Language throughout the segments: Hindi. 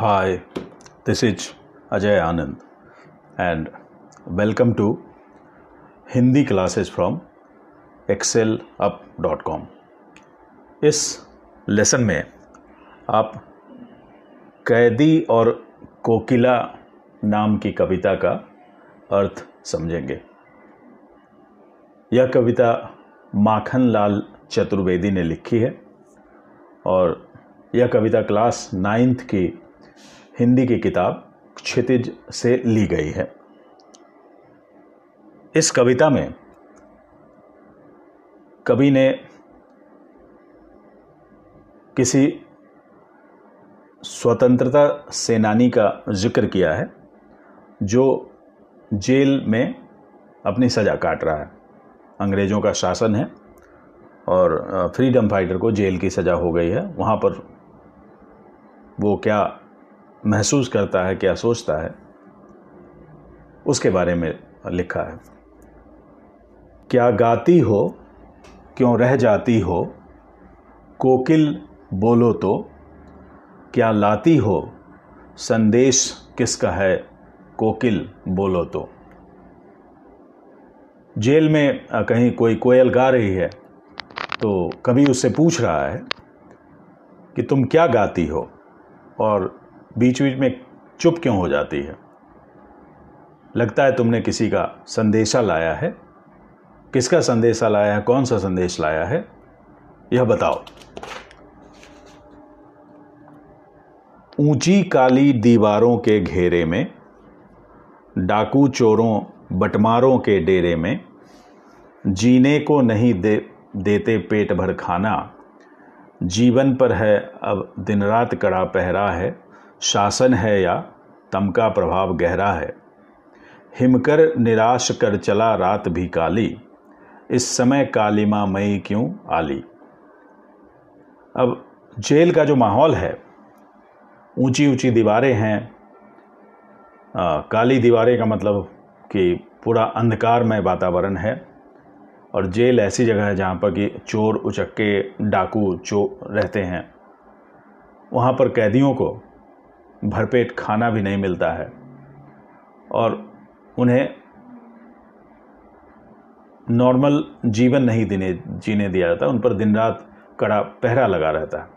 Hi, this is Ajay Anand, and welcome to Hindi classes from excelup.com इस लेसन में आप कैदी और कोकिला नाम की कविता का अर्थ समझेंगे। यह कविता माखन लाल चतुर्वेदी ने लिखी है और यह कविता क्लास नाइन्थ की हिंदी की किताब क्षितिज से ली गई है। इस कविता में कवि ने किसी स्वतंत्रता सेनानी का ज़िक्र किया है, जो जेल में अपनी सज़ा काट रहा है। अंग्रेज़ों का शासन है और फ्रीडम फाइटर को जेल की सज़ा हो गई है। वहाँ पर वो क्या महसूस करता है क्या सोचता है, उसके बारे में लिखा है। क्या गाती हो, क्यों रह जाती हो, कोकिल बोलो तो क्या लाती हो, संदेश किसका है, कोकिल बोलो तो। जेल में कहीं कोई कोयल गा रही है तो कभी उससे पूछ रहा है कि तुम क्या गाती हो, और बीच बीच में चुप क्यों हो जाती है? लगता है तुमने किसी का संदेशा लाया है? किसका संदेशा लाया है? कौन सा संदेश लाया है? यह बताओ। ऊँची काली दीवारों के घेरे में, डाकू चोरों, बटमारों के डेरे में, जीने को नहीं दे, देते पेट भर खाना, जीवन पर है, अब दिन रात कड़ा पहरा है शासन है या तम का प्रभाव गहरा है। हिमकर निराश कर चला रात भी काली। इस समय कालिमा मई क्यों आली? अब जेल का जो माहौल है ऊँची ऊँची दीवारें हैं। आ, काली दीवारें का मतलब कि पूरा अंधकारमय वातावरण है। और जेल ऐसी जगह है जहाँ पर कि चोर उचक्के डाकू चो रहते हैं। वहाँ पर कैदियों को भरपेट खाना भी नहीं मिलता है। और उन्हें नॉर्मल जीवन नहीं देने, जीने दिया जाता, उन पर दिन रात कड़ा पहरा लगा रहता। है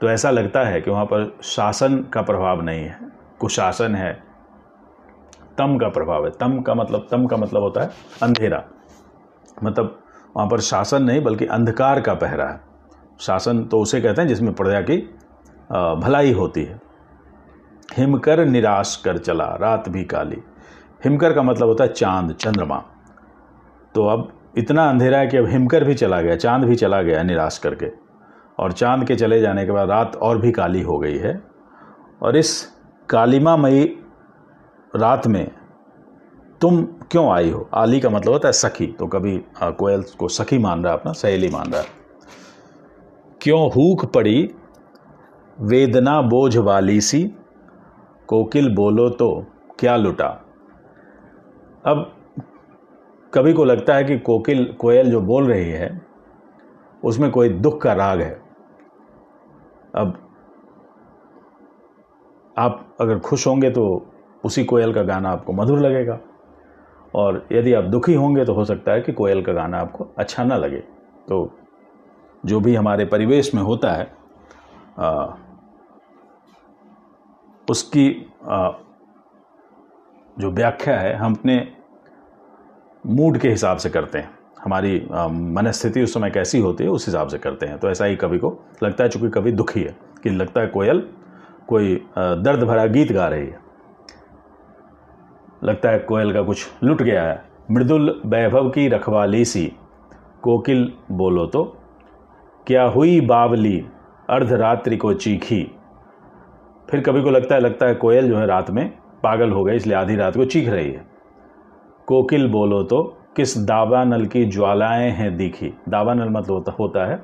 तो ऐसा लगता है कि वहाँ पर शासन का प्रभाव नहीं है, कुशासन है, तम का प्रभाव है। तम का मतलब तम का मतलब होता है अंधेरा। मतलब वहाँ पर शासन नहीं, बल्कि अंधकार का पहरा है। शासन तो उसे कहते हैं जिसमें प्रजा की भलाई होती है। हिमकर निराश कर चला, रात भी काली। हिमकर का मतलब होता है चाँद, चंद्रमा। तो अब इतना अंधेरा है कि अब हिमकर भी चला गया, चाँद भी चला गया निराश करके। और चाँद के चले जाने के बाद रात और भी काली हो गई है। और इस कालिमामयी रात में तुम क्यों आई हो? आली का मतलब होता है सखी। तो कभी कोयल को सखी मान रहा अपना, सहेली मान रहा क्यों हूक पड़ी वेदना बोझ वाली सी? कोकिल बोलो तो क्या लुटा? अब कभी को लगता है कि कोकिल कोयल जो बोल रही है उसमें कोई दुख का राग है। अब आप अगर खुश होंगे तो उसी कोयल का गाना आपको मधुर लगेगा। और यदि आप दुखी होंगे तो हो सकता है कि कोयल का गाना आपको अच्छा ना लगे। तो जो भी हमारे परिवेश में होता है आ, उसकी जो व्याख्या है, हम अपने मूड के हिसाब से करते हैं। हमारी मनस्थिति उस समय कैसी होती है, उस हिसाब से करते हैं। तो ऐसा ही कवि को लगता है, चूँकि कवि दुखी है, कि लगता है कोयल, कोई दर्द भरा गीत गा रही है। लगता है कोयल का कुछ लुट गया है। मृदुल वैभव की रखवाली सी, कोकिल बोलो तो क्या हुई बावली अर्धरात्रि को चीखी फिर कभी को लगता है लगता है कोयल जो है रात में पागल हो गई इसलिए आधी रात को चीख रही है। कोकिल बोलो तो किस दावानल की ज्वालाएँ हैं दिखी? दावानल मतलब होता, है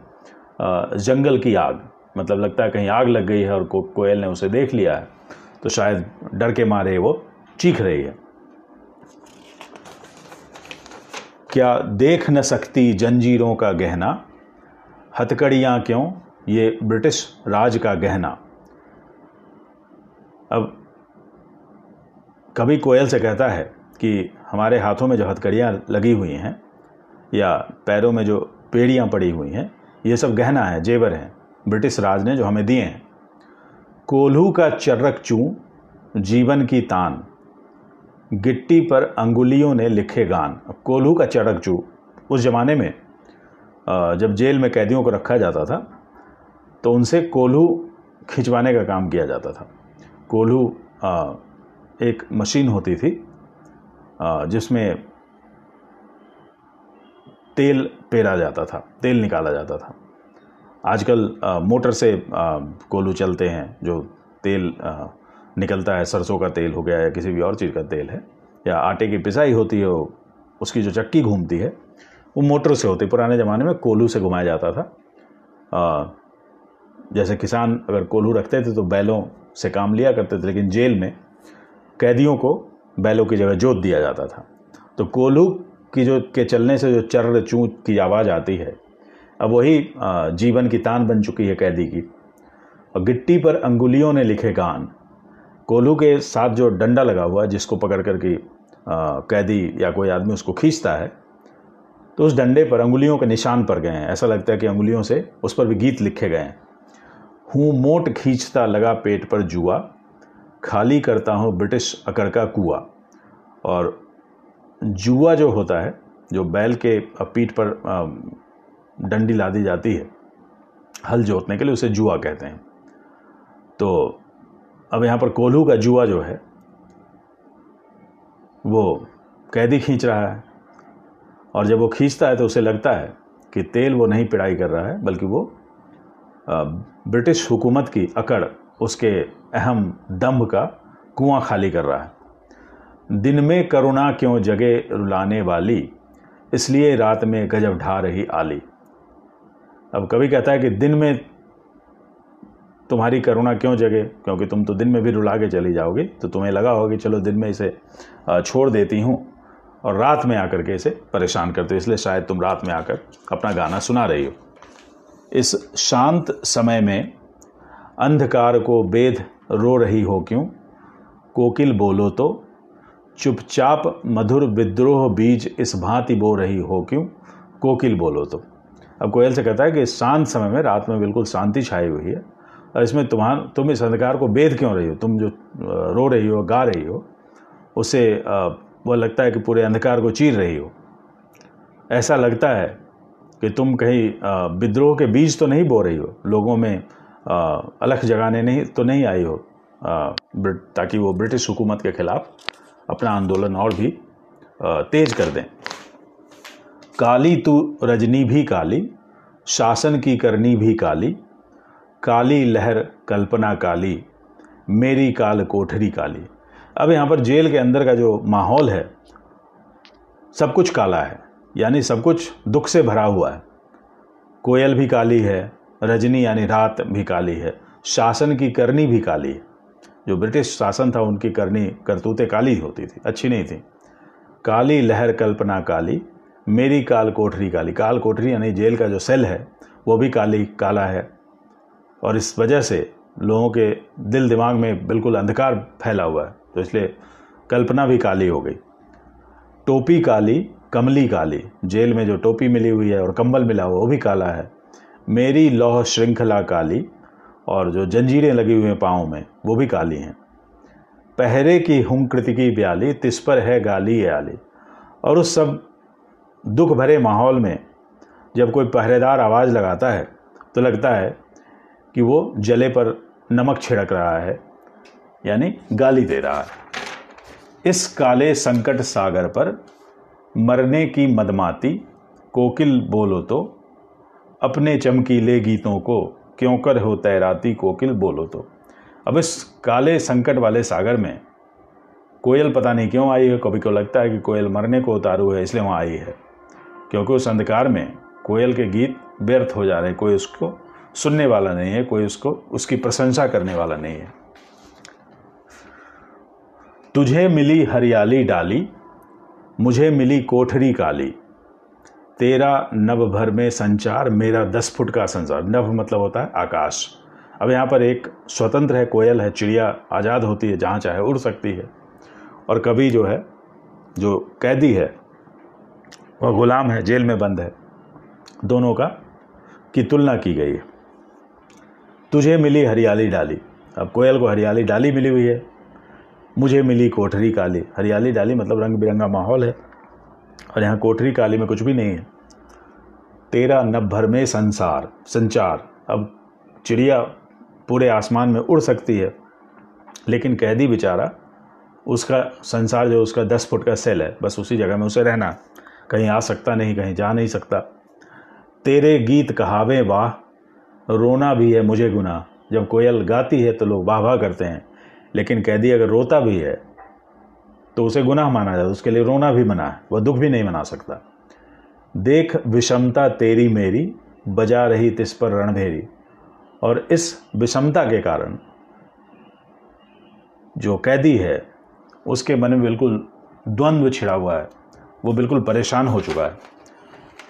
जंगल की आग। मतलब लगता है कहीं आग लग गई है और को, कोयल ने उसे देख लिया है। तो शायद डर के मारे वो चीख रही है। क्या देख न सकती जंजीरों का गहना? हथकड़ियाँ क्यों? ये ब्रिटिश राज का गहना। अब कभी कोयल से कहता है कि हमारे हाथों में जो हथकड़ियाँ लगी हुई हैं या पैरों में जो पेड़ियाँ पड़ी हुई हैं, ये सब गहना है, जेवर हैं, ब्रिटिश राज ने जो हमें दिए हैं। कोल्हू का चर्रक चू, जीवन की तान। गिट्टी पर अंगुलियों ने लिखे गान। कोल्हू का चरक चू, उस ज़माने में जब जेल में कैदियों को रखा जाता था तो उनसे कोल्हू खिंचवाने का काम किया जाता था। कोल्हू एक मशीन होती थी जिसमें तेल पेरा जाता था, तेल निकाला जाता था। आजकल मोटर से कोल्हू चलते हैं, जो तेल निकलता है, सरसों का तेल हो गया या किसी भी और चीज़ का तेल है, या आटे की पिसाई होती है उसकी जो चक्की घूमती है, वो मोटर से होती पुराने ज़माने में कोल्हू से घुमाया जाता था। जैसे किसान अगर कोल्हू रखते थे तो बैलों से काम लिया करते थे, लेकिन जेल में कैदियों को बैलों की जगह जोत दिया जाता था। तो कोल्हू की जो, के चलने से जो चर्र चूत की आवाज़ आती है, अब वही जीवन की तान बन चुकी है कैदी की। और गिट्टी पर अंगुलियों ने लिखे गान। कोल्हू के साथ जो डंडा लगा हुआ है, जिसको पकड़ कर के कैदी या कोई आदमी उसको खींचता है तो उस डंडे पर अंगुलियों के निशान पर गए हैं। ऐसा लगता है कि अंगुलियों से उस पर भी गीत लिखे गए हैं। हूँ मोट खींचता लगा पेट पर जुआ, खाली करता हूँ ब्रिटिश अकड़ का कुआ। और जुआ जो होता है, जो बैल के पीठ पर डंडी ला दी जाती है, हल जोतने के लिए उसे जुआ कहते हैं। तो अब यहाँ पर कोल्हू का जुआ जो है, वो कैदी खींच रहा है। और जब वो खींचता है तो उसे लगता है कि तेल वो नहीं पिड़ाई कर रहा है, बल्कि वो ब्रिटिश हुकूमत की अकड़ उसके अहम दम्भ का कुआँ खाली कर रहा है। दिन में करुणा क्यों जगे रुलाने वाली, इसलिए रात में गजब ढा रही आली। अब कभी कहता है कि दिन में तुम्हारी करुणा क्यों जगे? क्योंकि तुम तो दिन में भी रुला के चली जाओगे तो तुम्हें लगा होगा कि चलो दिन में इसे छोड़ देती हूँ और रात में आकर के इसे परेशान करते हो, इसलिए शायद तुम रात में आकर अपना गाना सुना रही हो। इस शांत समय में अंधकार को बेद रो रही हो क्यों? कोकिल बोलो तो चुपचाप मधुर विद्रोह बीज इस भांति बो रही हो क्यों? कोकिल बोलो तो। अब कोयल से कहता है कि शांत समय में रात में बिल्कुल शांति छाई हुई है और इसमें तुम्हार, तुम इस अंधकार को बेद क्यों रही हो? तुम जो रो रही हो, गा रही हो, उसे वह लगता है कि पूरे अंधकार को चीर रही हो। ऐसा लगता है कि तुम कहीं विद्रोह के बीज तो नहीं बो रही हो, लोगों में अलख जगाने नहीं तो नहीं आई हो ताकि वो ब्रिटिश हुकूमत के खिलाफ अपना आंदोलन और भी तेज कर दें। काली तू रजनी भी काली, शासन की करनी भी काली काली लहर कल्पना काली, मेरी काल कोठरी काली। अब यहाँ पर जेल के अंदर का जो माहौल है, सब कुछ काला है। यानी सब कुछ दुख से भरा हुआ है। कोयल भी काली है, रजनी यानी रात भी काली है, शासन की करनी भी काली है। जो ब्रिटिश शासन था, उनकी करनी, करतूतें काली होती थी, अच्छी नहीं थी। काली लहर कल्पना काली, मेरी काल कोठरी काली। काल कोठरी यानी जेल का जो सेल है, वो भी काली, काला है। और इस वजह से लोगों के दिल दिमाग में बिल्कुल अंधकार फैला हुआ है तो इसलिए कल्पना भी काली हो गई। टोपी काली कमली काली, जेल में जो टोपी मिली हुई है और कंबल मिला हुआ, वो भी काला है। मेरी लौह श्रृंखला काली और जो जंजीरें लगी हुई हैं पाँव में, वो भी काली हैं। पहरे की हुंकृति की ब्याली, तिस पर है गाली आली। और उस सब दुख भरे माहौल में जब कोई पहरेदार आवाज़ लगाता है तो लगता है कि वो जले पर नमक छिड़क रहा है, यानी गाली दे रहा है। इस काले संकट सागर पर मरने की मदमाती, कोकिल बोलो तो। अपने चमकीले गीतों को क्यों कर हो तैराती कोकिल बोलो तो। अब इस काले संकट वाले सागर में कोयल पता नहीं क्यों आई है। कभी को लगता है कि कोयल मरने को उतारू है, इसलिए वहाँ आई है। क्योंकि उस अंधकार में कोयल के गीत व्यर्थ हो जा रहे हैं। कोई उसको सुनने वाला नहीं है, कोई उसको उसकी प्रशंसा करने वाला नहीं है। तुझे मिली हरियाली डाली मुझे मिली कोठरी काली। तेरा नभ भर में संचार, मेरा दस फुट का संसार। नभ मतलब होता है आकाश। अब यहाँ पर एक स्वतंत्र है, कोयल है, चिड़िया आज़ाद होती है, जहाँ चाहे उड़ सकती है। और कभी जो है, जो कैदी है, वह गुलाम है, जेल में बंद है। दोनों का, की तुलना की गई है। तुझे मिली हरियाली डाली। अब कोयल को हरियाली डाली मिली हुई है। मुझे मिली कोठरी काली। हरियाली डाली मतलब रंग बिरंगा माहौल है। और यहाँ कोठरी काली में कुछ भी नहीं है। तेरा नभ भर में संसार, संचार। अब चिड़िया पूरे आसमान में उड़ सकती है। लेकिन कैदी बेचारा, उसका संसार जो उसका दस फुट का सेल है, बस उसी जगह में उसे रहना। कहीं आ सकता नहीं, कहीं जा नहीं सकता। तेरे गीत कहावे वाह, रोना भी है मुझे गुना जब कोयल गाती है तो लोग वाह वाह करते हैं। लेकिन कैदी अगर रोता भी है तो उसे गुनाह माना जाता उसके लिए रोना भी मना है, वह दुख भी नहीं मना सकता। देख विषमता तेरी मेरी, बजा रही तिस पर रणभेरी। और इस विषमता के कारण जो कैदी है, उसके मन में बिल्कुल द्वंद्व छिड़ा हुआ है। वो बिल्कुल परेशान हो चुका है।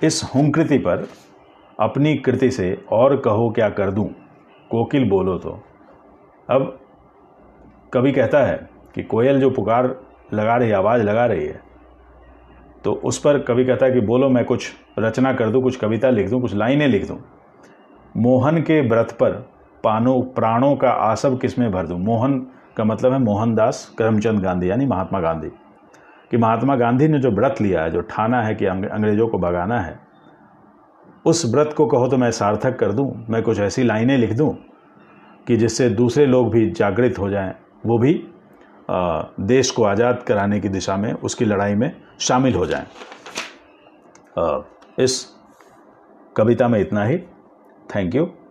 इस हुंकृति पर अपनी कृति से और कहो क्या कर दूँ? कोकिल बोलो तो। अब कभी कहता है कि कोयल जो पुकार लगा रही आवाज़ लगा रही है तो उस पर कभी कहता है कि बोलो, मैं कुछ रचना कर दूँ, कुछ कविता लिख दूँ, कुछ लाइनें लिख दूँ। मोहन के व्रत पर पानों, प्राणों का आसब किसमें भर दूँ? मोहन का मतलब है मोहनदास, करमचंद गांधी, यानी महात्मा गांधी। कि महात्मा गांधी ने जो व्रत लिया है, जो ठाना है कि अंग्रेज़ों को भगाना है, उस व्रत को कहो तो मैं सार्थक कर दूँ, मैं कुछ ऐसी लाइनें लिख दूँ कि जिससे दूसरे लोग भी जागृत हो जाएँ वो भी देश को आज़ाद कराने की दिशा में, उसकी लड़ाई में शामिल हो जाएँ। इस कविता में इतना ही। Thank you.